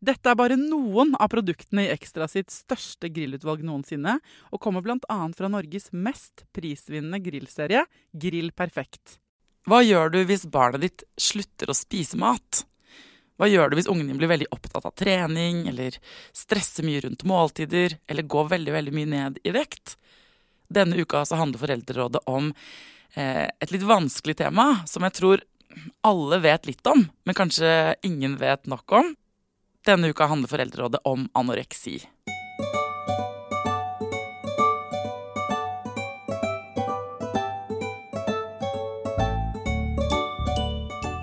Dette er bare noen av produktene i Ekstra sitt største grillutvalg noensinne, og kommer bl.a. fra Norges mest prisvinnende grillserie, Grill Perfekt. Hva gjør du hvis barnet ditt slutter å spise mat? Hva gjør du hvis ungen din blir veldig opptatt av trening, eller stresser mye rundt måltider, eller går veldig, veldig mye ned i vekt? Denne uka så handler Foreldrerådet om eh, et litt vanskelig tema, som jeg tror alle vet litt om, men kanskje ingen vet nok om. Denne uka handler Foreldrerådet om anoreksi.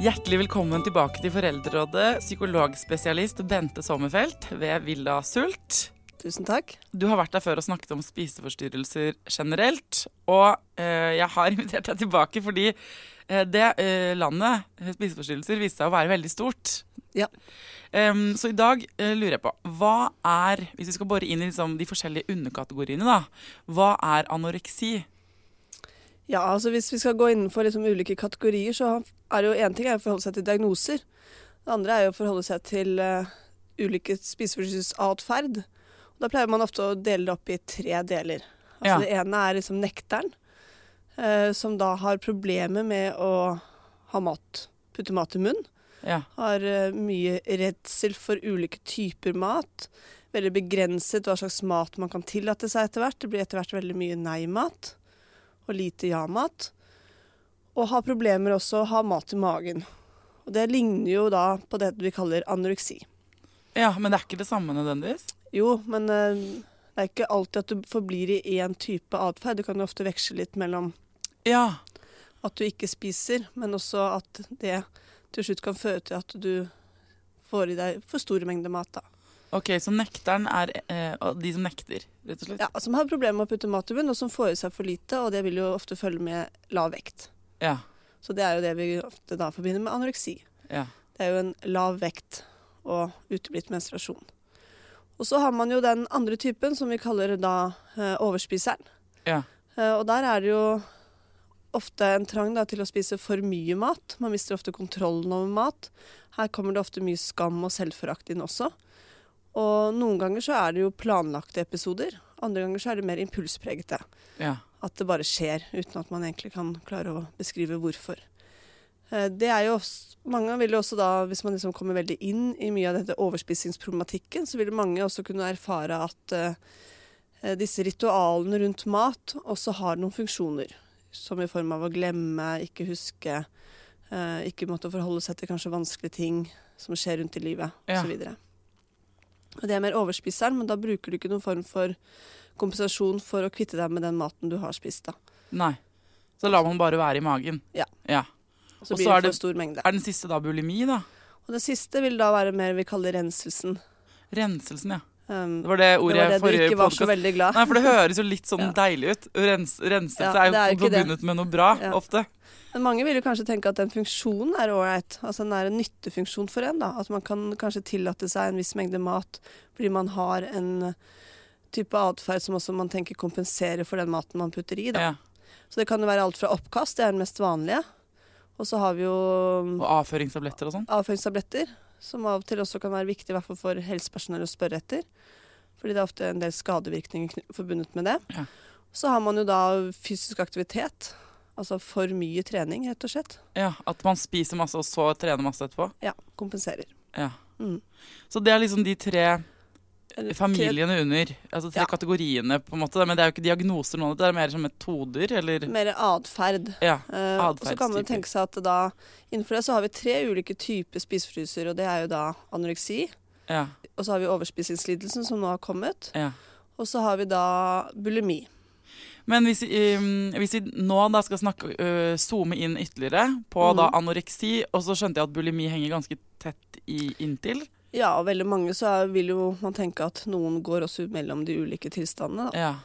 Hjertelig velkommen tilbake til Foreldrerådet, psykologspesialist Bente Sommerfelt ved Villa Sult. Tusen takk. Du har vært der før og snakket om spiseforstyrrelser generelt. Og eh, jeg har invitert deg tilbake fordi eh, det eh, landet, spiseforstyrrelser, viste seg å være veldig stort. Ja. Um, så i dag uh, lurer jeg på, hva er, hvis vi skal bore inn i liksom, de forskjellige underkategoriene, da, hva er anoreksi? Ja, altså Hvis vi skal gå innenfor liksom ulike kategorier, så er det jo én ting er å forholde seg til diagnoser. Det andre er jo å forholde seg til uh, ulike spiseforstyrrelsesatferd. Da pleier man ofte å dele det opp i tre deler. Altså Ja. Det ene er liksom nekteren, uh, som da har problemer med å ha mat, putte mat i munn. Ja. Har eh, mye redsel for ulike typer mat. Veldig begrenset hva slags mat man kan tillate seg etter hvert. Det blir etter hvert veldig mye nei-mat og lite ja-mat. Og har problemer også å ha mat i magen. Og det ligner jo da på det vi kaller anoreksi. ja, men det er ikke det samme nødvendigvis? Jo, men eh, det er ikke alltid at du forblir i én type atferd. Du kan jo ofte veksle litt mellom Ja. at du ikke spiser, men også at det til slutt kan føre til at du får i deg for store mengder mat. da. Ok, så nekteren er eh, de som nekter, rett og slett? Ja, Som har problemer med å putte mat i munnen, og som får i seg for lite. Og det vil jo ofte følge med lav vekt. Ja. Så det er jo det vi ofte da forbinder med anoreksi. ja. Det er jo en lav vekt og uteblitt menstruasjon. Og så har man jo den andre typen, som vi kaller da eh, overspiseren. Ja. Eh, og der er det jo ofte en trang da, til å spise for mye mat. Man mister ofte kontrollen over mat. Her kommer det ofte mye skam og selvforakt inn også. Og noen ganger så er det jo planlagte episoder. Andre ganger så er det mer impulspregete. ja. At det bare skjer uten at man egentlig kan klare å beskrive hvorfor. Eh, Det er jo også, mange vil jo også da, Hvis man liksom kommer veldig inn i mye av dette overspisingsproblematikken, så vil mange også kunne erfare at uh, disse ritualene rundt mat også har noen funksjoner. Som i form av å glemme, ikke huske, eh, ikke måtte forholde seg til kanskje vanskelige ting som skjer rundt i livet, Ja. osv. Og Det er mer overspiseren, men da bruker du ikke noen form for kompensasjon for å kvitte deg med den maten du har spist. da. Nei. Så lar man bare være i magen? Ja. ja. Og så blir det det- for stor mengde. Er den siste da bulimi, da? Og det siste vil da være mer vi kaller renselsen. Renselsen, ja. Um, Det var det ordet det det forrige glad. Nei, for det høres jo litt sånn Ja. deilig ut. Rens, renselse Ja, er jo er jo forbundet med noe bra, Ja. ofte. Men mange vil jo kanskje tenke at den funksjonen er ålreit. Altså den er en nyttefunksjon for en. da. At man kan kanskje tillate seg en viss mengde mat fordi man har en type atferd som også man tenker kompenserer for den maten man putter i. da. Ja. Så det kan jo være alt fra oppkast, det er den mest vanlige. Og så har vi jo Og avføringstabletter og sånn. avføringstabletter, som av og til også kan være viktig i hvert fall for helsepersonell å spørre etter. Fordi det er ofte en del skadevirkninger forbundet med det. Ja. Så har man jo da fysisk aktivitet. Altså for mye trening, rett og slett. Ja, At man spiser masse og så trener masse etterpå. Ja, kompenserer. Ja. Mm. Så det er liksom de tre familiene under. Altså tre Ja. kategoriene, på en måte. Men det er jo ikke diagnoser, nå, av. Det er mer som metoder, eller Mer atferd. Ja. uh, og så kan man tenke seg at da, innenfor det så har vi tre ulike typer spisefryser, og det er jo da anoreksi. Ja. Og så har vi overspisingslidelsen som nå har kommet. ja. Og så har vi da bulimi. Men hvis, um, hvis vi nå da skal snakke, uh, zoome inn ytterligere på mm. da anoreksi, og så skjønte jeg at bulimi henger ganske tett i, inntil. Ja, og veldig mange så er- vil jo man tenke at noen går også ut mellom de ulike tilstandene. Da. Ja.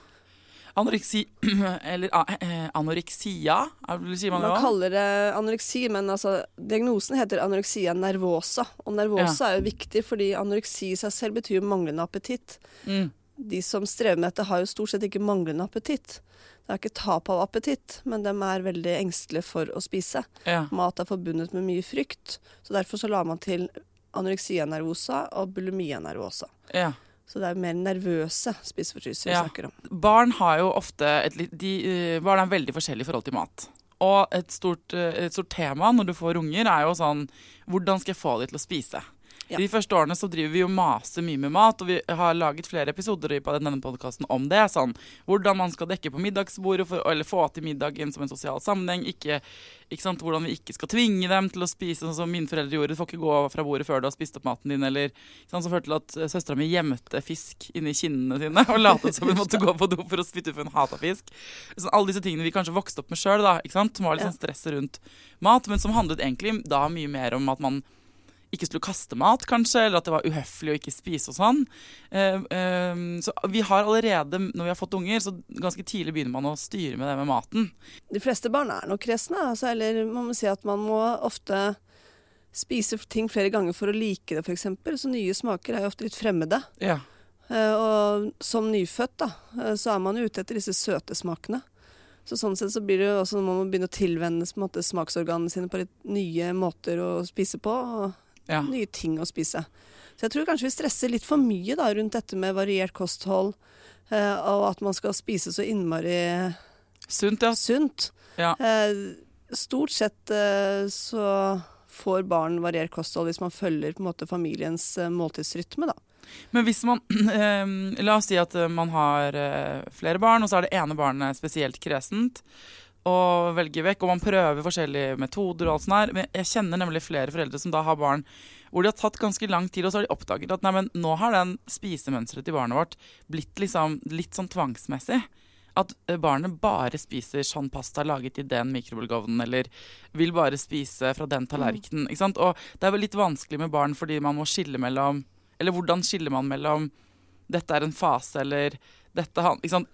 Anoreksi, eller ah, eh, anoreksia, er det- sier man det Man kaller det anoreksi, men altså, diagnosen heter anoreksia nervosa. Og nervosa er jo viktig, fordi anoreksi i seg selv betyr jo manglende appetitt. Mm. De som strever med dette, har jo stort sett ikke manglende appetitt. Det er ikke tap av appetitt, men de er veldig engstelige for å spise. Ja. Mat er forbundet med mye frykt, så derfor så la man til anoreksia nervosa og bulimia nervosa. ja. Så det er mer nervøse spiseforstyrrelser vi Ja. snakker om. Barn har et de, eh, Barn er veldig forskjellige i forhold til mat. Og et stort, eh, et stort tema når du får unger, er jo sånn Hvordan skal jeg få dem til å spise? Ja. De første årene så driver vi jo maser mye med mat, og vi har laget flere episoder på denne podkasten om det. Sånn hvordan man skal dekke på middagsbordet, for, eller få til middagen som en sosial sammenheng. Ikke, ikke sant, Hvordan vi ikke skal tvinge dem til å spise sånn som mine foreldre gjorde. Du får ikke gå fra bordet før du har spist opp maten din, eller sånn som førte til at søstera mi gjemte fisk inni kinnene sine og lot som hun måtte gå på do for å spytte ut for hun hata fisk. Så alle disse tingene vi kanskje vokste opp med sjøl, som var litt sånn stresset rundt mat, men som handlet egentlig da mye mer om at man ikke skulle kaste mat, kanskje, eller at det var uhøflig å ikke spise og sånn. Eh, eh, så vi har allerede, når vi har fått unger, så ganske tidlig begynner man å styre med det med maten. De fleste barn er nok kresne, altså, eller man må si at man må ofte spise ting flere ganger for å like det, f.eks. Så nye smaker er jo ofte litt fremmede. Ja. Eh, og som nyfødt, da, så er man jo ute etter disse søte smakene. Så sånn sett så blir det jo også når man må begynne å tilvenne måte, smaksorganene sine på litt nye måter å spise på, og ja. nye ting å spise. Så jeg tror kanskje vi stresser litt for mye da, rundt dette med variert kosthold, eh, og at man skal spise så innmari Sunt, ja. sunt. Ja. Eh, stort sett eh, så får barn variert kosthold hvis man følger på en måte familiens eh, måltidsrytme, da. Men hvis man eh, La oss si at eh, man har flere barn, og så er det ene barnet spesielt kresent. Og velger vekk, og man prøver forskjellige metoder og alt sånt her. Men jeg kjenner nemlig flere foreldre som da har barn hvor de har tatt ganske lang tid, og så har de oppdaget at nei, men nå har den spisemønsteret til barnet vårt blitt liksom litt sånn tvangsmessig. At eh, barnet bare spiser sånn pasta laget i den mikrobølgeovnen, eller vil bare spise fra den tallerkenen. ikke sant? Og det er vel litt vanskelig med barn fordi man må skille mellom Eller hvordan skiller man mellom dette er en fase, eller dette,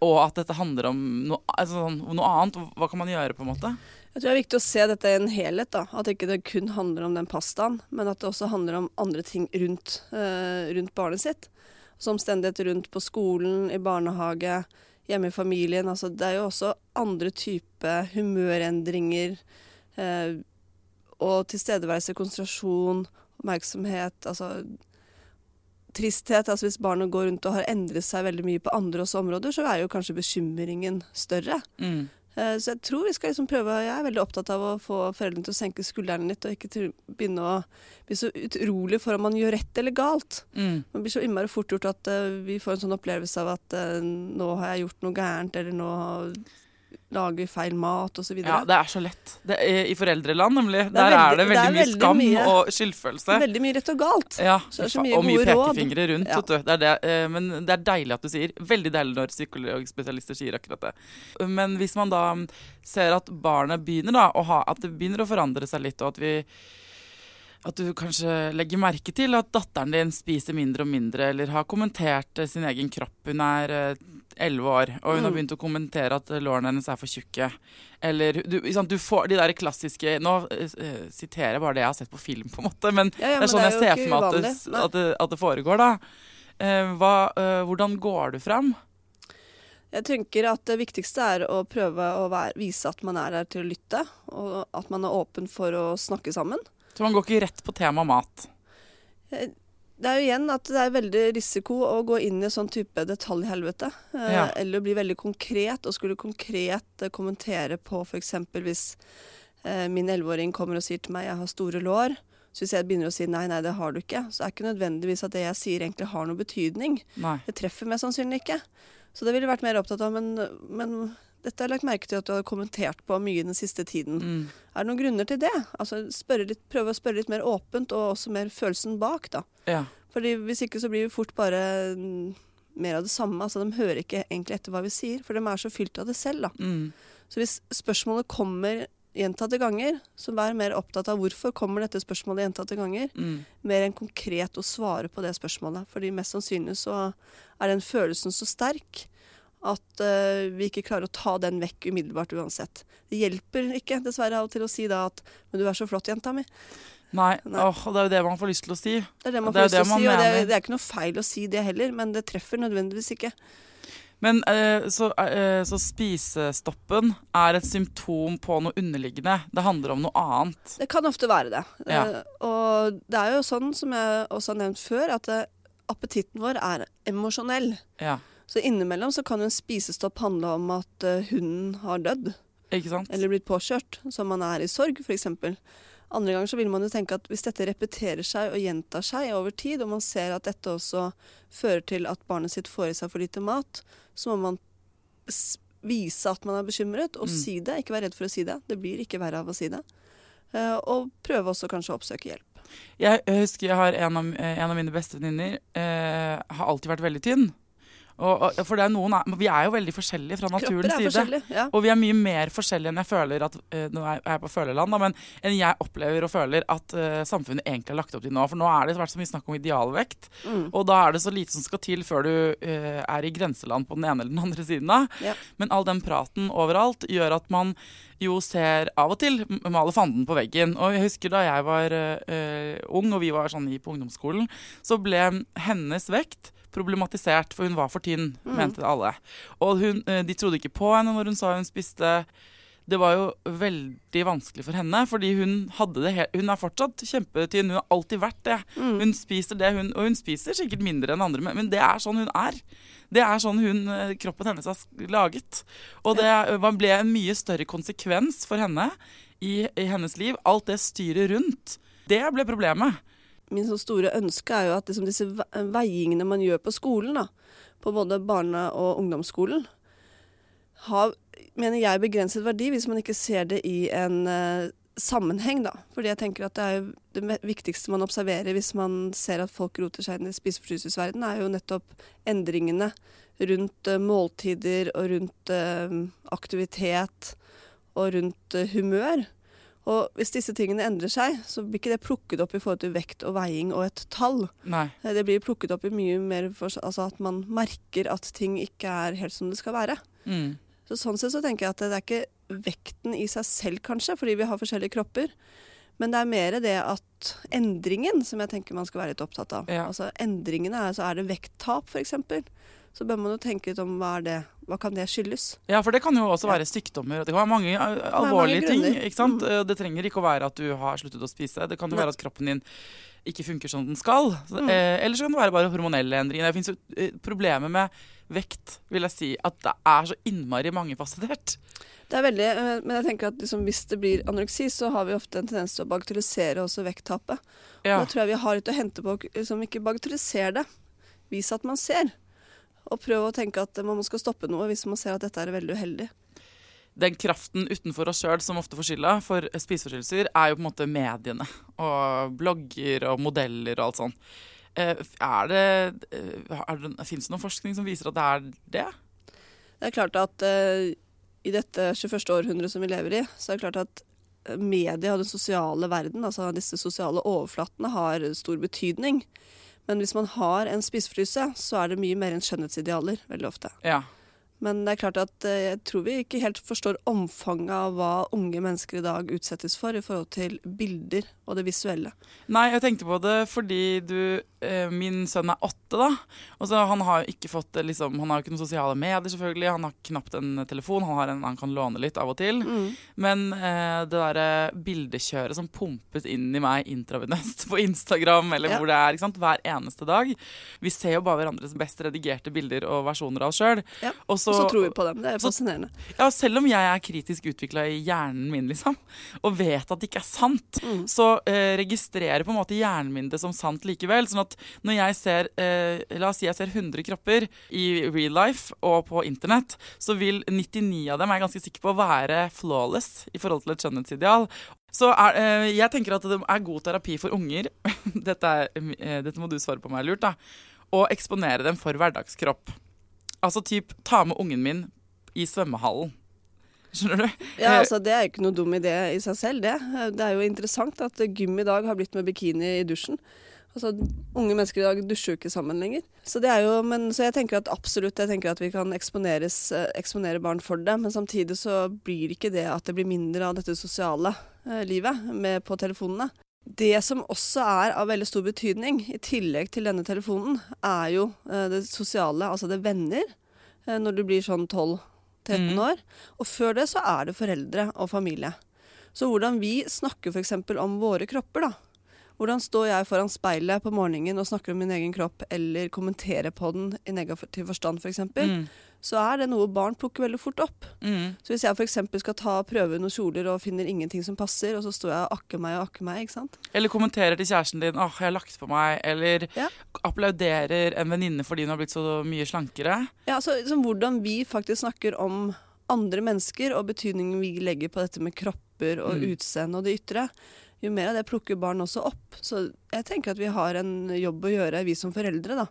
og at dette handler om noe, altså, sånn, noe annet? Hva kan man gjøre, på en måte? Jeg tror det er viktig å se dette i en helhet. da, At ikke det kun handler om den pastaen, men at det også handler om andre ting rundt, uh, rundt barnet sitt. Som omstendigheter rundt på skolen, i barnehage, hjemme i familien. altså Det er jo også andre typer humørendringer. Uh, og tilstedeværelse, konsentrasjon, oppmerksomhet. altså Tristhet. altså Hvis barnet går rundt og har endret seg veldig mye på andre også områder, så er jo kanskje bekymringen større. Mm. Eh, Så jeg tror vi skal liksom prøve Jeg er veldig opptatt av å få foreldrene til å senke skuldrene litt, og ikke begynne å bli så utrolig for om man gjør rett eller galt. Mm. Man blir så innmari fort gjort at eh, vi får en sånn opplevelse av at eh, nå har jeg gjort noe gærent, eller nå lager feil mat, osv. Ja, det er så lett. Det er, I foreldreland, nemlig. er Der er det veldig det er mye skam mye- og skyldfølelse. Veldig mye rett og galt. Ja, Så det så mye og mye gode råd. pekefingre rundt. Ja. Vet du. Det det. eh, Men det er deilig at du sier. Veldig deilig når psykologspesialister sier akkurat det. Men hvis man da ser at barnet begynner da, å ha At det begynner å forandre seg litt, og at vi at du kanskje legger merke til at datteren din spiser mindre og mindre, eller har kommentert eh, sin egen kropp. Hun er elleve år, og hun har Mm. begynt å kommentere at eh, lårene hennes er for tjukke. Eller du, sant, du får de der klassiske Nå uh, siterer jeg bare det jeg har sett på film, på en måte, men Ja, ja, det er sånn jeg ser for meg at det, at det, at det foregår, da. Uh, hva, uh, hvordan går du fram? Jeg tenker at det viktigste er å prøve å være, vise at man er der til å lytte, og at man er åpen for å snakke sammen. Så man går ikke rett på tema mat. Det er jo igjen at det er veldig risiko å gå inn i sånn type detaljhelvete. Eh, Ja. Eller bli veldig konkret, og skulle konkret eh, kommentere på f.eks. hvis min min elleveåring kommer og sier til meg jeg har store lår. Så hvis jeg begynner å si nei, nei, det har du ikke, så er ikke nødvendigvis at det jeg sier egentlig har noe betydning. Nei. Det treffer meg sannsynlig ikke. Så det ville vært mer opptatt av. Men, men dette har jeg lagt merke til at du har kommentert på mye den siste tiden. Mm. Er det noen grunner til det? Altså litt, Prøve å spørre litt mer åpent, og også mer følelsen bak, da. Ja. Fordi Hvis ikke så blir vi fort bare mm, mer av det samme. Altså De hører ikke egentlig etter hva vi sier, for de er så fylt av det selv. da. Mm. Så hvis spørsmålet kommer gjentatte ganger, så vær mer opptatt av hvorfor kommer dette spørsmålet gjentatte ganger, Mm. mer enn konkret å svare på det spørsmålet. Fordi mest sannsynlig så er den følelsen så sterk at uh, vi ikke klarer å ta den vekk umiddelbart uansett. Det hjelper ikke dessverre av og til å si da at 'men du er så flott, jenta mi'. Nei, Nei. Åh, det er jo det man får lyst til å si. Det er det man Det får lyst til å si, og det er, det er ikke noe feil å si det heller, men det treffer nødvendigvis ikke. Men eh, så, eh, så spisestoppen er et symptom på noe underliggende. Det handler om noe annet. Det kan ofte være det. Ja. Eh, og det er jo sånn, som jeg også har nevnt før, at appetitten vår er emosjonell. Ja, Så innimellom så kan jo en spisestopp handle om at eh, hunden har dødd, ikke sant? eller blitt påkjørt, så man er i sorg f.eks. Andre ganger så vil man jo tenke at hvis dette repeterer seg og gjentar seg over tid, og man ser at dette også fører til at barnet sitt får i seg for lite mat, så må man vise at man er bekymret, og Mm. si det. Ikke være redd for å si det. Det blir ikke verre av å si det. Eh, og prøve også kanskje å oppsøke hjelp. Jeg, jeg husker jeg har en av, eh, en av mine beste venninner eh, har alltid vært veldig tynn. Og, og, for det er noen, vi er jo veldig forskjellige fra naturens side. Ja. Og vi er mye mer forskjellige enn jeg føler at eh, Nå er jeg på følerland, da, men enn jeg opplever og føler at uh, samfunnet egentlig har lagt opp til nå. For nå er det vært så mye snakk om idealvekt, Mm. og da er det så lite som skal til før du uh, er i grenseland på den ene eller den andre siden av. Ja. Men all den praten overalt gjør at man jo ser av og til male maler fanden på veggen. Og jeg husker da jeg var uh, ung, og vi var sånn i på ungdomsskolen, så ble hennes vekt problematisert, for hun var for tynn, Mm. mente alle. Og hun, eh, de trodde ikke på henne når hun sa hun spiste. Det var jo veldig vanskelig for henne, fordi hun hadde det helt Hun er fortsatt kjempetynn, hun har alltid vært det. Mm. Hun spiser det, hun, og hun spiser sikkert mindre enn andre, men, det er sånn hun er. Det er sånn hun, eh, kroppen hennes er laget. Og det ble en mye større konsekvens for henne i, i hennes liv. Alt det styret rundt. Det ble problemet. Min sånn store ønske er jo at liksom disse ve- veiingene man gjør på skolen, da, på både barne- og ungdomsskolen, har, mener jeg, begrenset verdi hvis man ikke ser det i en uh, sammenheng, da. Fordi jeg tenker at det er det viktigste man observerer hvis man ser at folk roter seg inn i spiseforstyrrelsesverdenen, er jo nettopp endringene rundt uh, måltider og rundt uh, aktivitet og rundt humør. Og hvis disse tingene endrer seg, så blir ikke det plukket opp i forhold til vekt og veiing og et tall. Nei. Eh, Det blir plukket opp i mye mer for, altså at man merker at ting ikke er helt som det skal være. Mm. Så sånn sett så tenker jeg at det er ikke vekten i seg selv, kanskje, fordi vi har forskjellige kropper. Men det er mer det at endringen som jeg tenker man skal være litt opptatt av. Ja. Altså endringene er, så er det vekttap, f.eks. Så bør man jo tenke litt om hva er det, hva kan det skyldes? Ja, for det kan jo også være sykdommer. Det kan være mange alvorlige alvorlige ting. ikke sant? Mm. Det trenger ikke å være at du har sluttet å spise. Det kan jo være at kroppen din ikke funker som den skal. Mm. eh, eller så kan det være bare hormonelle endringer. Det fins jo eh, problemer med vekt, vil jeg si. At det er så innmari mangefasettert. Det er veldig, eh, Men jeg tenker at liksom, hvis det blir anoreksi, så har vi ofte en tendens til å bagatellisere også vekttapet. Ja. Da tror jeg vi har litt å hente på å liksom, ikke bagatellisere det. Vis at man ser. Og prøv å tenke at man skal stoppe noe hvis man ser at dette er veldig uheldig. den kraften utenfor oss sjøl som ofte får skylda for spiseforstyrrelser, er jo på en måte mediene. Og blogger og modeller og alt sånt. Eh, Er det, eh, er det Fins det noen forskning som viser at det er det? Det er klart at eh, i dette 21. århundret som vi lever i, så er det klart at media og den sosiale verden, altså disse sosiale overflatene, har stor betydning. Men hvis man har en spissfryse, så er det mye mer enn skjønnhetsidealer veldig ofte. Ja. Men det er klart at eh, jeg tror vi ikke helt forstår omfanget av hva unge mennesker i dag utsettes for i forhold til bilder og det visuelle. Nei, jeg tenkte på det fordi du eh, Min sønn er åtte, da. Og så Han har jo ikke fått liksom, Han har jo ikke noen sosiale medier, selvfølgelig. Han har knapt en telefon. Han har en han kan låne litt av og til. Mm. Men eh, det derre bildekjøret som pumpes inn i meg intravenøst på Instagram, eller Ja. hvor det er, hver eneste dag Vi ser jo bare hverandres best redigerte bilder og versjoner av oss sjøl. Ja. Og så tror vi på dem. Det er så- fascinerende. Ja, selv om jeg er kritisk utvikla i hjernen min, liksom, og vet at det ikke er sant, Mm. så eh, registrerer på en måte hjernen min det som sant likevel. Sånn at når jeg ser eh, La oss si jeg ser 100 kropper i real life og på internett, så vil 99 av dem, er jeg ganske sikker på, være flawless i forhold til et skjønnhetsideal. Så er, eh, jeg tenker at det er god terapi for unger, dette, er, eh, dette må du svare på meg lurt, da, å eksponere dem for hverdagskropp. Altså typ ta med ungen min i svømmehallen. Skjønner du? Ja, Eh, altså Det er jo ikke noe dum idé i seg selv, det. Det er jo interessant at gym i dag har blitt med bikini i dusjen. Altså, Unge mennesker i dag dusjer jo ikke sammen lenger. Så det er jo, men, så jeg tenker at absolutt jeg tenker at vi kan eh, eksponere barn for det. Men samtidig så blir ikke det at det blir mindre av dette sosiale eh, livet med, på telefonene. Det som også er av veldig stor betydning, i tillegg til denne telefonen, er jo eh, det sosiale, altså det er venner, eh, når du blir sånn 12-13 Mhm. år. Og før det så er det foreldre og familie. Så hvordan vi snakker f.eks. om våre kropper, da. Hvordan står jeg foran speilet på morgenen og snakker om min egen kropp, eller kommenterer på den i negativ forstand f.eks., for Mm, så er det noe barn plukker veldig fort opp. mm, Så hvis jeg f.eks. skal ta prøve noen kjoler og finner ingenting som passer, og så står jeg og akker meg og akker meg, ikke sant. Eller kommenterer til kjæresten din 'åh, jeg har lagt på meg', eller Ja. applauderer en venninne fordi hun har blitt så mye slankere. Ja, så, liksom, hvordan vi faktisk snakker om andre mennesker, og betydningen vi legger på dette med kropper og Mm. utseende og det ytre, jo mer av det plukker barn også opp. Så jeg tenker at vi har en jobb å gjøre, vi som foreldre, da.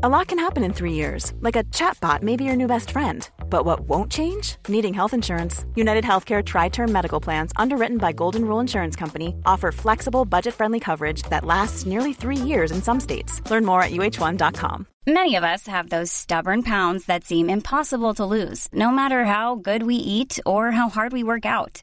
A lot can happen in three years, like a chatbot may be your new best friend. But what won't change? Needing health insurance. United Healthcare Tri Term Medical Plans, underwritten by Golden Rule Insurance Company, offer flexible, budget friendly coverage that lasts nearly three years in some states. Learn more at uh1.com. Many of us have those stubborn pounds that seem impossible to lose, no matter how good we eat or how hard we work out.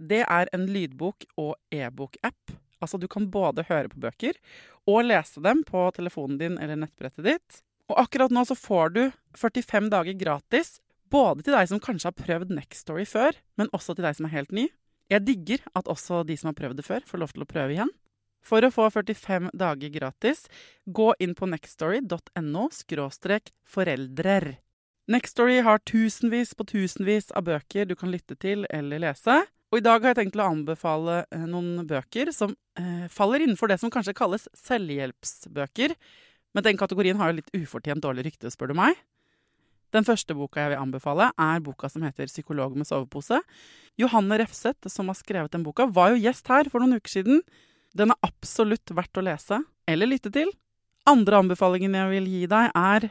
Det er en lydbok- og e-bok-app. Altså, du kan både høre på bøker og lese dem på telefonen din eller nettbrettet ditt. Og akkurat nå så får du 45 dager gratis, både til deg som kanskje har prøvd Nextory før, men også til deg som er helt ny. Jeg digger at også de som har prøvd det før, får lov til å prøve igjen. For å få 45 dager gratis, gå inn på nextory.no foreldrer. Nextory har tusenvis på tusenvis av bøker du kan lytte til eller lese. Og i dag har jeg tenkt å anbefale eh, noen bøker som eh, faller innenfor det som kanskje kalles selvhjelpsbøker. Men den kategorien har jo litt ufortjent dårlig rykte, spør du meg. Den første boka jeg vil anbefale, er boka som heter 'Psykolog med sovepose'. Johanne Refseth, som har skrevet den boka, var jo gjest her for noen uker siden. Den er absolutt verdt å lese eller lytte til. Andre anbefalingen jeg vil gi deg, er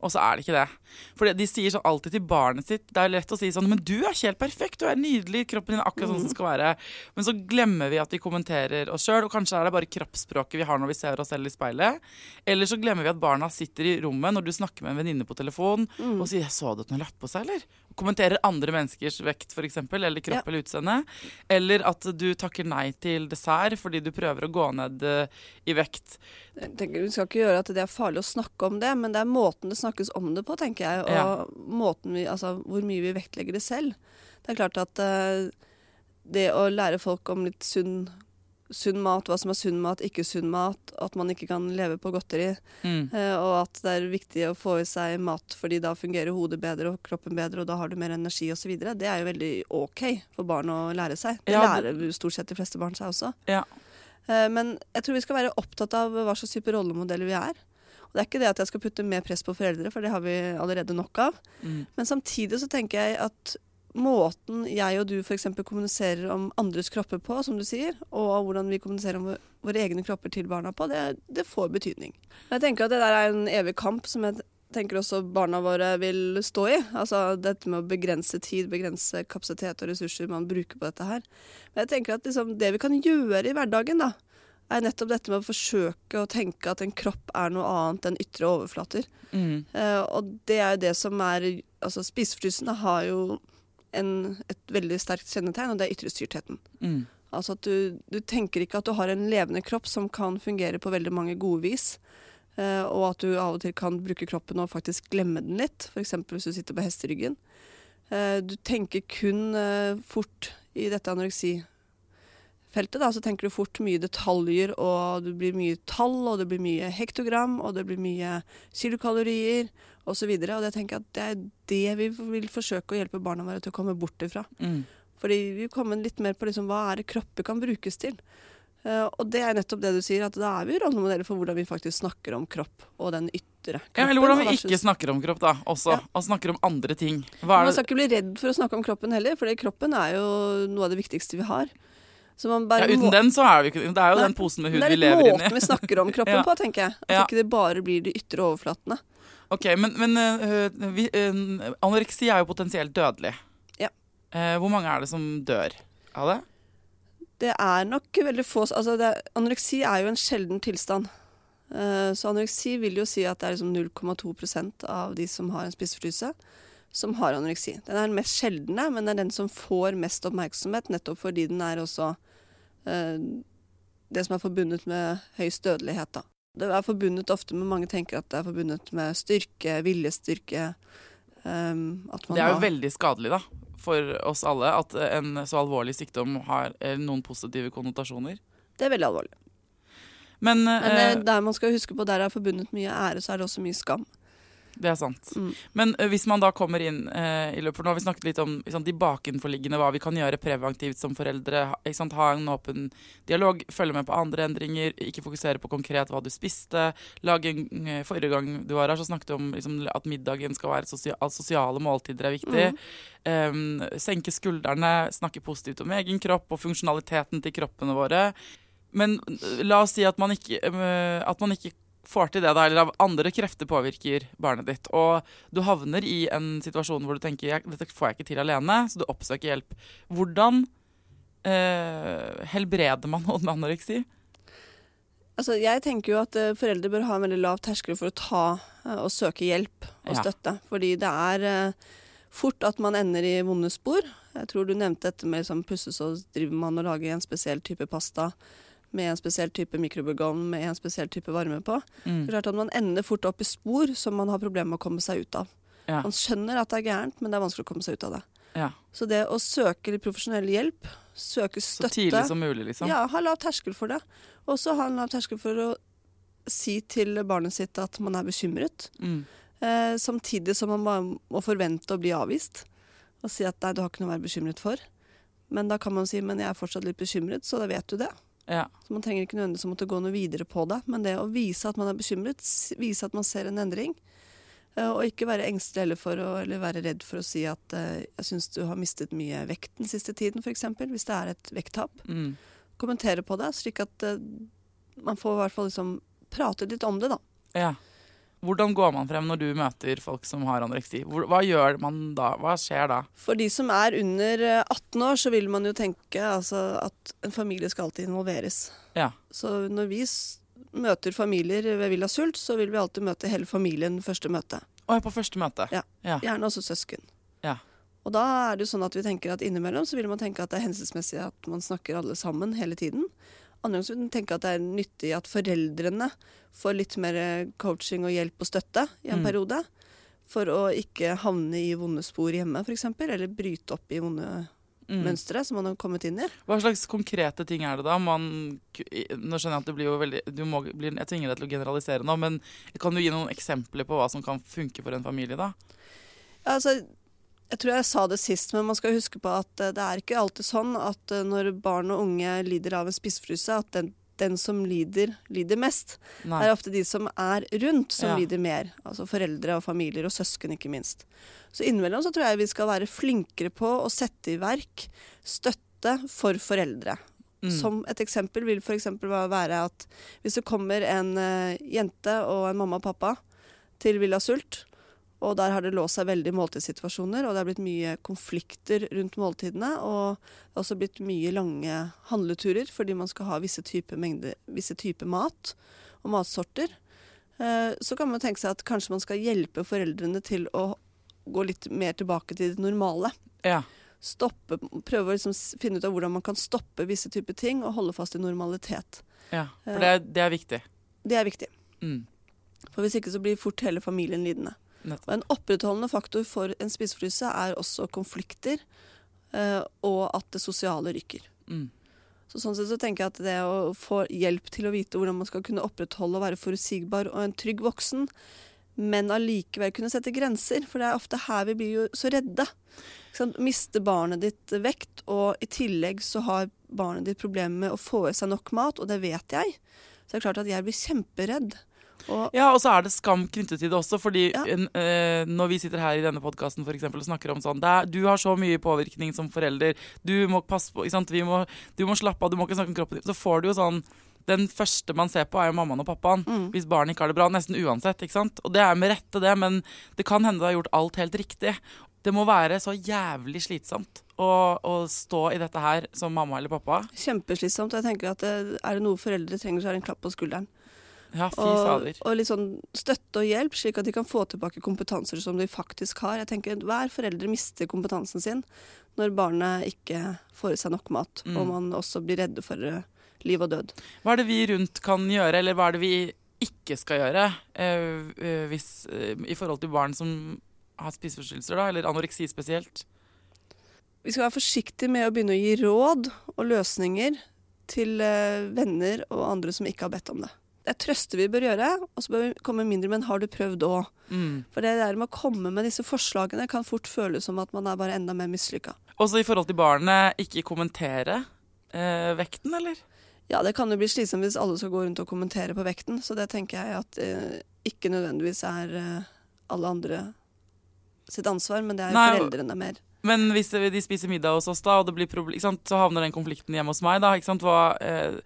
og så er det ikke det. For de sier sånn alltid til barnet sitt Det er lett å si sånn Men du er helt perfekt, du er nydelig, kroppen din er akkurat sånn som den skal være. Men så glemmer vi at vi kommenterer oss sjøl, og kanskje er det bare kroppsspråket vi har når vi ser oss selv i speilet. Eller så glemmer vi at barna sitter i rommet når du snakker med en venninne på telefon og sier 'Så du at hun lagt på seg', eller? Og kommenterer andre menneskers vekt, f.eks., eller kropp Ja. eller utseende. Eller at du takker nei til dessert fordi du prøver å gå ned eh, i vekt. Jeg tenker, Du skal ikke gjøre at det er farlig å snakke om det, men det er måten det snakkes om det på, tenker jeg. Og Ja. måten vi, altså, hvor mye vi vektlegger det selv. Det er klart at uh, det å lære folk om litt sunn, sunn mat, hva som er sunn mat, ikke sunn mat, at man ikke kan leve på godteri, Mm. uh, og at det er viktig å få i seg mat fordi da fungerer hodet bedre og kroppen bedre, og da har du mer energi osv., det er jo veldig OK for barn å lære seg. Det Ja, lærer stort sett de fleste barn seg også. Ja. Eh, Men jeg tror vi skal være opptatt av hva slags type rollemodeller vi er. Og det er ikke det at jeg skal putte mer press på foreldre, for det har vi allerede nok av. Mm. Men samtidig så tenker jeg at måten jeg og du f.eks. kommuniserer om andres kropper på, som du sier, og hvordan vi kommuniserer om våre egne kropper til barna på, det, det får betydning. Jeg tenker at det der er en evig kamp som jeg tenker også barna våre vil stå i. Altså dette med å begrense tid, begrense kapasitet og ressurser man bruker på dette her. Men jeg tenker at liksom, det vi kan gjøre i hverdagen, da, er nettopp dette med å forsøke å tenke at en kropp er noe annet enn ytre overflater. Mm. Uh, og det er jo det som er Altså spiseforstyrrelsene har jo en, et veldig sterkt kjennetegn, og det er ytrestyrtheten. Mm. Altså at du, du tenker ikke at du har en levende kropp som kan fungere på veldig mange gode vis. Uh, og at du av og til kan bruke kroppen og faktisk glemme den litt. F.eks. hvis du sitter på hesteryggen. Uh, du tenker kun fort i dette anoreksifeltet, da, så tenker du fort mye detaljer, og det blir mye tall, og det blir mye hektogram, og det blir mye kilokalorier osv. Og, og jeg tenker at det er det vi vil forsøke å hjelpe barna våre til å komme bort ifra. Mm. Fordi vi kommer litt mer på liksom, hva er det kropper kan brukes til. Uh, og det er nettopp det du sier, at da er vi rollemodeller for hvordan vi faktisk snakker om kropp og den ytre Ja, eller hvordan vi ikke snakker om kropp, da, også. Ja. Og snakker om andre ting. Man skal ikke bli redd for å snakke om kroppen heller, for kroppen er jo noe av det viktigste vi har. Ja, må- uten den så er vi ikke Det er jo Nei, den posen med hud det vi er litt lever inni. måten vi snakker om kroppen Ja. på, tenker jeg. At Ja. ikke det bare blir de ytre overflatene. Ok, men, men uh, vi, uh, anoreksi er jo potensielt dødelig. Ja. Uh, hvor mange er det som dør av det? Det er nok veldig få altså det, Anoreksi er jo en sjelden tilstand. Så anoreksi vil jo si at det er liksom 0,2% av de som har en spiseforstyrrelse, som har anoreksi. Den er den mest sjeldne, men det er den som får mest oppmerksomhet, nettopp fordi den er også det som er forbundet med høyest dødelighet. Da. Det er forbundet ofte med Mange tenker at det er forbundet med styrke, viljestyrke. Um, Det er jo veldig skadelig da, for oss alle at en så alvorlig sykdom har eh, noen positive konnotasjoner. Det er veldig alvorlig. Men, Men eh, det, der man skal huske på, der det er forbundet mye ære, så er det også mye skam. Det er sant. Mm. Men eh, hvis man da kommer inn eh, i løpet For nå har vi snakket litt om sant, de bakenforliggende, hva vi kan gjøre preventivt som foreldre. sant, ha en åpen dialog, følge med på andre endringer, ikke fokusere på konkret hva du spiste. Lage en, eh, Forrige gang du var her, så snakket du om liksom, at middagen skal være sosial, at sosiale måltider er viktig. Em, senke skuldrene, snakke positivt om egen kropp og funksjonaliteten til kroppene våre. Men la oss si at man ikke, at man ikke får til det, da, eller av andre krefter påvirker barnet ditt. Og du havner i en situasjon hvor du tenker dette får jeg ikke til alene, så du oppsøker hjelp. Hvordan eh, helbreder man noen med anoreksi? Altså, jeg tenker jo at eh, foreldre bør ha en veldig lav terskel for å ta eh, og søke hjelp og Ja. støtte. Fordi det er eh, fort at man ender i vonde spor. Jeg tror du nevnte dette med liksom, plutselig så driver man og lager en spesiell type pasta med en spesiell type mikrobølgeovn med en spesiell type varme på. Mm. Det er klart at Man ender fort opp i spor som man har problemer med å komme seg ut av. Ja. Man skjønner at det er gærent, men det er vanskelig å komme seg ut av det. Ja. Så det å søke litt profesjonell hjelp, søke støtte Så tidlig som mulig, liksom. Ja, ha lav terskel for det. Og så ha en lav terskel for å si til barnet sitt at man er bekymret. Mm. Eh, samtidig som man bare må forvente å bli avvist. Og si at nei, du har ikke noe å være bekymret for. Men da kan man si men jeg er fortsatt litt bekymret, så da vet du det. Ja. Så Man trenger ikke nødvendigvis å måtte gå noe videre på det, men det å vise at man er bekymret, vise at man ser en endring. eh, Og ikke være engstelig eller, for å, eller være redd for å si at eh, jeg syns du har mistet mye vekt den siste tiden, f.eks. Hvis det er et vekttap Mm. kommentere på det, slik at eh, man får i hvert fall liksom prate litt om det, da. ja. Hvordan går man frem når du møter folk som har anoreksi? Hva gjør man da? Hva skjer da? For de som er under eh, 18 år, så vil man jo tenke altså, at en familie skal alltid involveres. Ja. Så når vi møter familier ved Villa Sult, så vil vi alltid møte hele familien første møte. Å, er på første møte. Ja. Ja. Gjerne også søsken. Ja. Og da er det jo sånn at vi tenker at innimellom så vil man tenke at det er hensiktsmessig at man snakker alle sammen hele tiden. Andre ganger tenker at det er nyttig at foreldrene får litt mer coaching og hjelp og støtte i en Mm. periode. For å ikke havne i vonde spor hjemme, f.eks. Eller bryte opp i vonde Mm. mønstre som man har kommet inn i. Hva slags konkrete ting er det da? Man, nå skjønner jeg at det blir jo veldig du må, Jeg tvinger deg til å generalisere nå, men kan du gi noen eksempler på hva som kan funke for en familie, da? Ja, Altså, jeg tror jeg sa det sist, men man skal huske på at eh, det er ikke alltid sånn at eh, når barn og unge lider av en spissfryse, at den, den som lider, lider mest. Nei. Det er ofte de som er rundt, som Ja. lider mer. Altså foreldre og familier og søsken, ikke minst. Så innimellom så tror jeg vi skal være flinkere på å sette i verk støtte for foreldre. Mm. Som et eksempel vil f.eks. være at hvis det kommer en eh, jente og en mamma og pappa til Villa Sult, og der har det låst seg veldig måltidssituasjoner, og det har blitt mye konflikter rundt måltidene, og det har også blitt mye lange handleturer fordi man skal ha visse typer type mat og matsorter. Eh, Så kan man tenke seg at kanskje man skal hjelpe foreldrene til å gå litt mer tilbake til det normale Ja. stoppe, prøve å liksom finne ut av hvordan man kan stoppe visse typer ting og holde fast i normalitet. ja. For det er, det er viktig. Det er viktig. Mm. For hvis ikke så blir fort hele familien lidende. Og en opprettholdende faktor for en spisefryse er også konflikter, eh, og at det sosiale rykker. Mm. Så sånn sett så tenker jeg at det å få hjelp til å vite hvordan man skal kunne opprettholde og være forutsigbar og en trygg voksen, men allikevel kunne sette grenser, for det er ofte her vi blir jo så redde. Mister barnet ditt vekt, og i tillegg så har barnet ditt problemer med å få i seg nok mat, og det vet jeg. Så det er klart at jeg blir kjemperedd. Og Ja, og så er det skam knyttet til det også. fordi Ja. eh, Når vi sitter her i denne podkasten og snakker om sånn det er, Du har så mye påvirkning som forelder. Du må passe på, må, du må slappe av, du må ikke snakke om kroppen din. Så får du jo sånn Den første man ser på, er jo mammaen og pappaen. Mm. Hvis barnet ikke har det bra. Nesten uansett. ikke sant? Og det er med rette, det, men det kan hende du har gjort alt helt riktig. Det må være så jævlig slitsomt å, å stå i dette her som mamma eller pappa. kjempeslitsomt. Jeg tenker at det, er det noe foreldre trenger, så er det en klapp på skulderen. Ja, og, og litt sånn støtte og hjelp, slik at de kan få tilbake kompetanser som de faktisk har. Jeg tenker Hver foreldre mister kompetansen sin når barnet ikke får i seg nok mat, Mm. og man også blir redde for eh, liv og død. Hva er det vi rundt kan gjøre, eller hva er det vi ikke skal gjøre eh, eh, hvis, eh, i forhold til barn som har spiseforstyrrelser, eller anoreksi spesielt? Vi skal være forsiktige med å begynne å gi råd og løsninger til eh, venner og andre som ikke har bedt om det. Det er trøster vi bør gjøre, og så bør vi komme mindre, men har du prøvd òg? Mm. For det der med å komme med disse forslagene kan fort føles som at man er bare enda mer mislykka. Også i forhold til barnet, ikke kommentere eh, vekten, eller? Ja, det kan jo bli slitsomt hvis alle skal gå rundt og kommentere på vekten, så det tenker jeg at eh, ikke nødvendigvis er eh, alle andre sitt ansvar, men det er Nei, foreldrene mer. Men hvis de spiser middag hos oss, da, og det blir problem, så havner den konflikten hjemme hos meg, da. Hva, eh,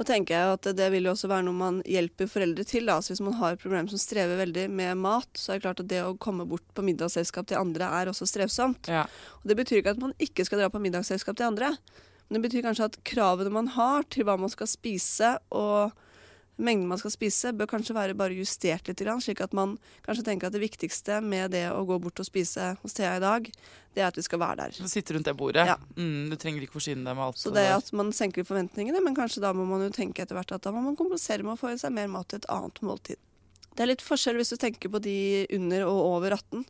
Og tenker jeg at det vil jo også være noe man hjelper foreldre til. Da. Altså hvis man har et problem som strever veldig med mat, så er det klart at det å komme bort på middagsselskap til andre er også strevsomt. ja. Og det betyr ikke at man ikke skal dra på middagsselskap til andre. Men det betyr kanskje at kravene man har til hva man skal spise, og mengden man skal spise, bør kanskje være bare justert litt, slik at man kanskje tenker at det viktigste med det å gå bort og spise hos Thea i dag, det er at vi skal være der. Sitte rundt det bordet. Ja. Mm, du trenger ikke forsyne deg med alt. Så det er at man senker forventningene, men kanskje da må man jo tenke etter hvert at da må man kompensere med å få i seg mer mat til et annet måltid. Det er litt forskjell hvis du tenker på de under og over 18.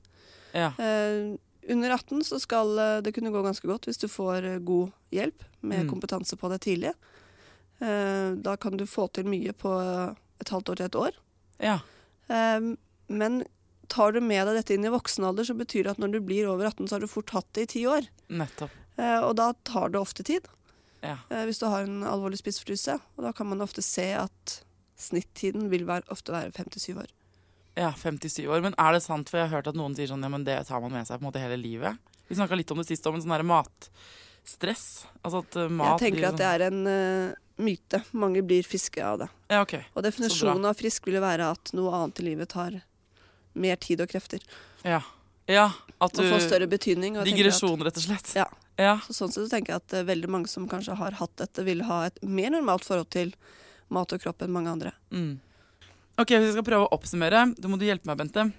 ja. Eh, under 18 så skal eh, det kunne gå ganske godt hvis du får eh, god hjelp med Mm. kompetanse på det tidlig. Eh, da kan du få til mye på et halvt år til et år. ja. Eh, men tar du med deg dette inn i voksen alder, så betyr det at når du blir over 18, så har du fort hatt det i ti år. Nettopp. Eh, og da tar det ofte tid. Ja. hvis du har en alvorlig spissfryse. Og da kan man ofte se at snittiden vil være, ofte være 57 år. ja, 57 år. Men er det sant, for jeg har hørt at noen sier sånn ja, men det tar man med seg på en måte hele livet? Vi snakka litt om det sist, om en sånn matstress. Altså at mat Jeg tenker at det er en myte. Mange blir friske av det. Ja, okay. Og definisjonen av frisk vil jo være at noe annet i livet tar mer tid og krefter. Ja. ja at du får større betydning. Digresjon, rett og slett. Ja. ja. Så sånn sett så tenker jeg at uh, veldig mange som kanskje har hatt dette, vil ha et mer normalt forhold til mat og kropp enn mange andre. Mm. Ok, Hvis jeg skal prøve å oppsummere, da må du hjelpe meg, Bente.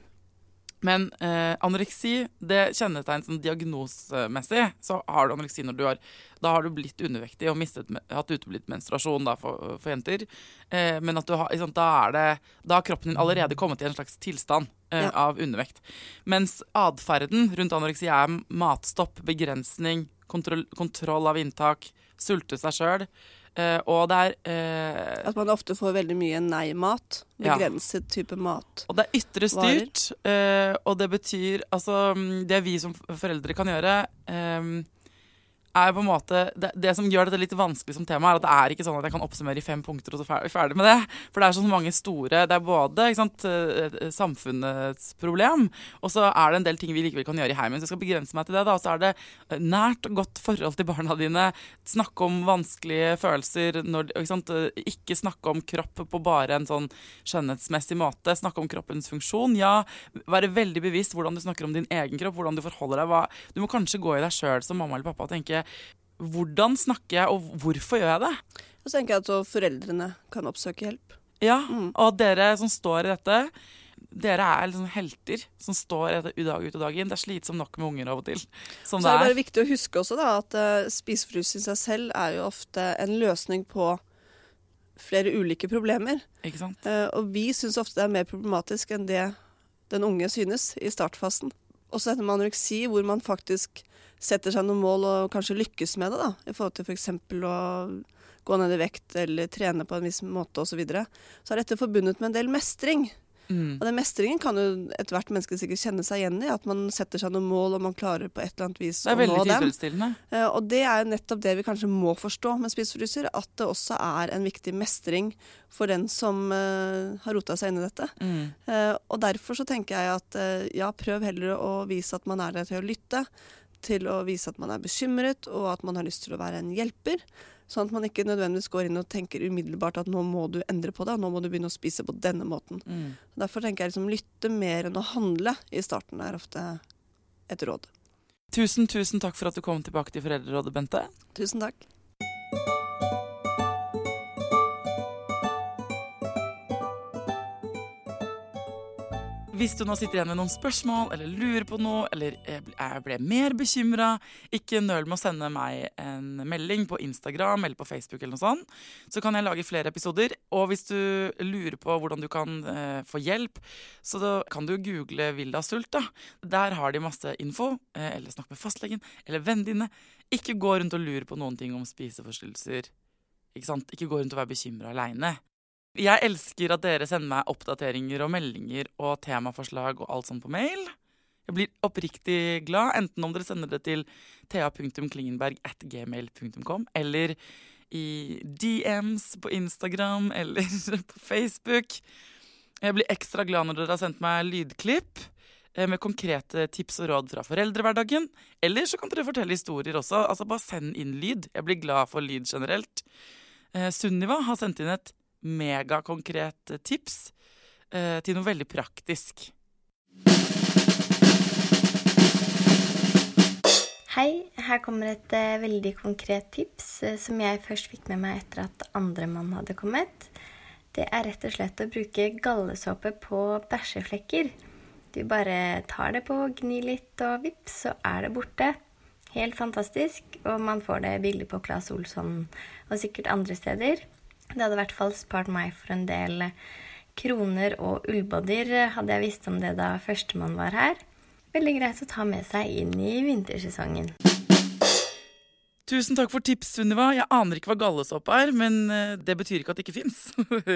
Men eh, anoreksi, det kjennetegn sånn diagnosemessig, så har du anoreksi når du har Da har du blitt undervektig og mistet, hatt uteblitt menstruasjon da, for, for, jenter. Eh, men at du har, sant, da, er det, da har kroppen din allerede kommet i en slags tilstand eh, ja. av undervekt. Mens atferden rundt anoreksi er matstopp, begrensning, kontroll, kontroll av inntak, sulte seg sjøl. Uh, og det er uh, At man ofte får veldig mye nei-mat. Begrenset ja. type mat. Og det er ytre styrt. Uh, og det betyr Altså, det vi som foreldre kan gjøre um, er på en måte det, det, som gjør dette litt vanskelig som tema, er at det er ikke sånn at jeg kan oppsummere i fem punkter og så er ferdig med det. For det er så mange store Det er både sant, eh, samfunnets problem, og så er det en del ting vi likevel kan gjøre i heimen. Så jeg skal begrense meg til det. Og så er det eh, nært og godt forhold til barna dine. Snakke om vanskelige følelser. Når, ikke, sant, ikke snakke om kropp på bare en sånn skjønnhetsmessig måte. Snakke om kroppens funksjon. Ja, være veldig bevisst hvordan du snakker om din egen kropp, hvordan du forholder deg. Hva, du må kanskje gå i deg sjøl som mamma eller pappa og tenke hvordan snakker jeg, og hvorfor gjør jeg det? Og så tenker jeg at foreldrene kan oppsøke hjelp. Ja, mm. og dere som står i dette, dere er liksom helter som står i dag ut og dag inn. Det er slitsomt nok med unger av og til. så er det bare viktig å huske også da, at uh, spiseforstyrrelse i seg selv er jo ofte en løsning på flere ulike problemer. Ikke sant? Uh, og vi syns ofte det er mer problematisk enn det den unge synes i startfasen. Også dette med anoreksi, hvor man faktisk setter seg noen mål og kanskje lykkes med det, da, i forhold til f.eks. For å gå ned i vekt eller trene på en viss måte osv., så, videre, så er dette forbundet med en del mestring. Mm. Og den mestringen kan jo ethvert menneske sikkert kjenne seg igjen i. At man setter seg noen mål, og man klarer på et eller annet vis å nå dem. Uh, og det er jo nettopp det vi kanskje må forstå med spiseforstyrrelser. At det også er en viktig mestring for den som uh, har rota seg inn i dette. Mm. Uh, og derfor så tenker jeg at ja, prøv heller å vise at man er der til å lytte til å vise at man er bekymret, og at man har lyst til å være en hjelper. Sånn at man ikke nødvendigvis går inn og tenker umiddelbart at nå må du endre på det, nå må du begynne å spise på denne måten. Mm. Derfor tenker jeg liksom lytte mer enn å handle i starten er ofte et råd. Tusen, tusen takk for at du kom tilbake til Foreldrerådet, Bente. Tusen takk. Hvis du nå sitter igjen med noen spørsmål eller lurer på noe eller jeg ble mer bekymra, ikke nøl med å sende meg en melding på Instagram eller på Facebook, eller noe sånt, så kan jeg lage flere episoder. Og hvis du lurer på hvordan du kan eh, få hjelp, så da kan du google Villa Sult. da. Der har de masse info. Eh, eller snakk med fastlegen eller vennene dine. Ikke gå rundt og lure på noen ting om spiseforstyrrelser. Ikke sant? Ikke gå rundt og være bekymra aleine. Jeg elsker at dere sender meg oppdateringer og meldinger og temaforslag og alt sånt på mail. Jeg blir oppriktig glad, enten om dere sender det til thea.klingenberg.gmail.com eller i DMs på Instagram eller på Facebook. Jeg blir ekstra glad når dere har sendt meg lydklipp eh, med konkrete tips og råd fra foreldrehverdagen. Eller så kan dere fortelle historier også. Altså Bare send inn lyd. Jeg blir glad for lyd generelt. Eh, Sunniva har sendt inn et megakonkrete tips eh, til noe veldig praktisk. Hei, her kommer et eh, veldig konkret tips eh, som jeg først fikk med meg etter at andre mann hadde kommet. Det er rett og slett å bruke gallesåpe på bæsjeflekker. Du bare tar det på, gni litt, og vips, så er det borte. Helt fantastisk, og man får det billig på Claes Olsson og sikkert andre steder. Det hadde i hvert fall spart meg for en del kroner og ullbodyer, hadde jeg visst om det da førstemann var her. Veldig greit å ta med seg inn i vintersesongen. Tusen takk for tips, Sunniva. Jeg aner ikke hva gallesåpe er, men eh, det betyr ikke at det ikke fins.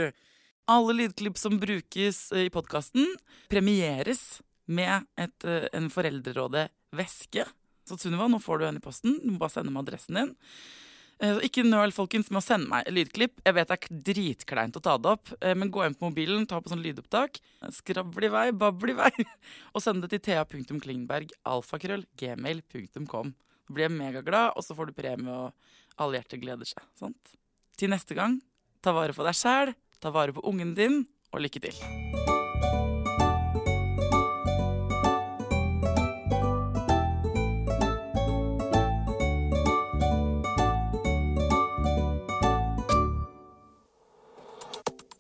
Alle lydklipp som brukes eh, i podkasten, premieres med et, eh, en Foreldrerådet-veske. Så Sunniva, nå får du en i posten. Du må bare sende meg adressen din. Eh, ikke nøl folkens med å sende meg lydklipp. Jeg vet det er dritkleint å ta det opp, eh, men gå inn på mobilen, ta på sånn lydopptak. Skrabbel i vei, babbel i vei. Og send det til thea.klingberg.alfakrøll.gmail.com. Da blir jeg megaglad, og så får du premie, og alle hjerter gleder seg. Sant? Til neste gang, ta vare på deg sjæl, ta vare på ungen din, og lykke til.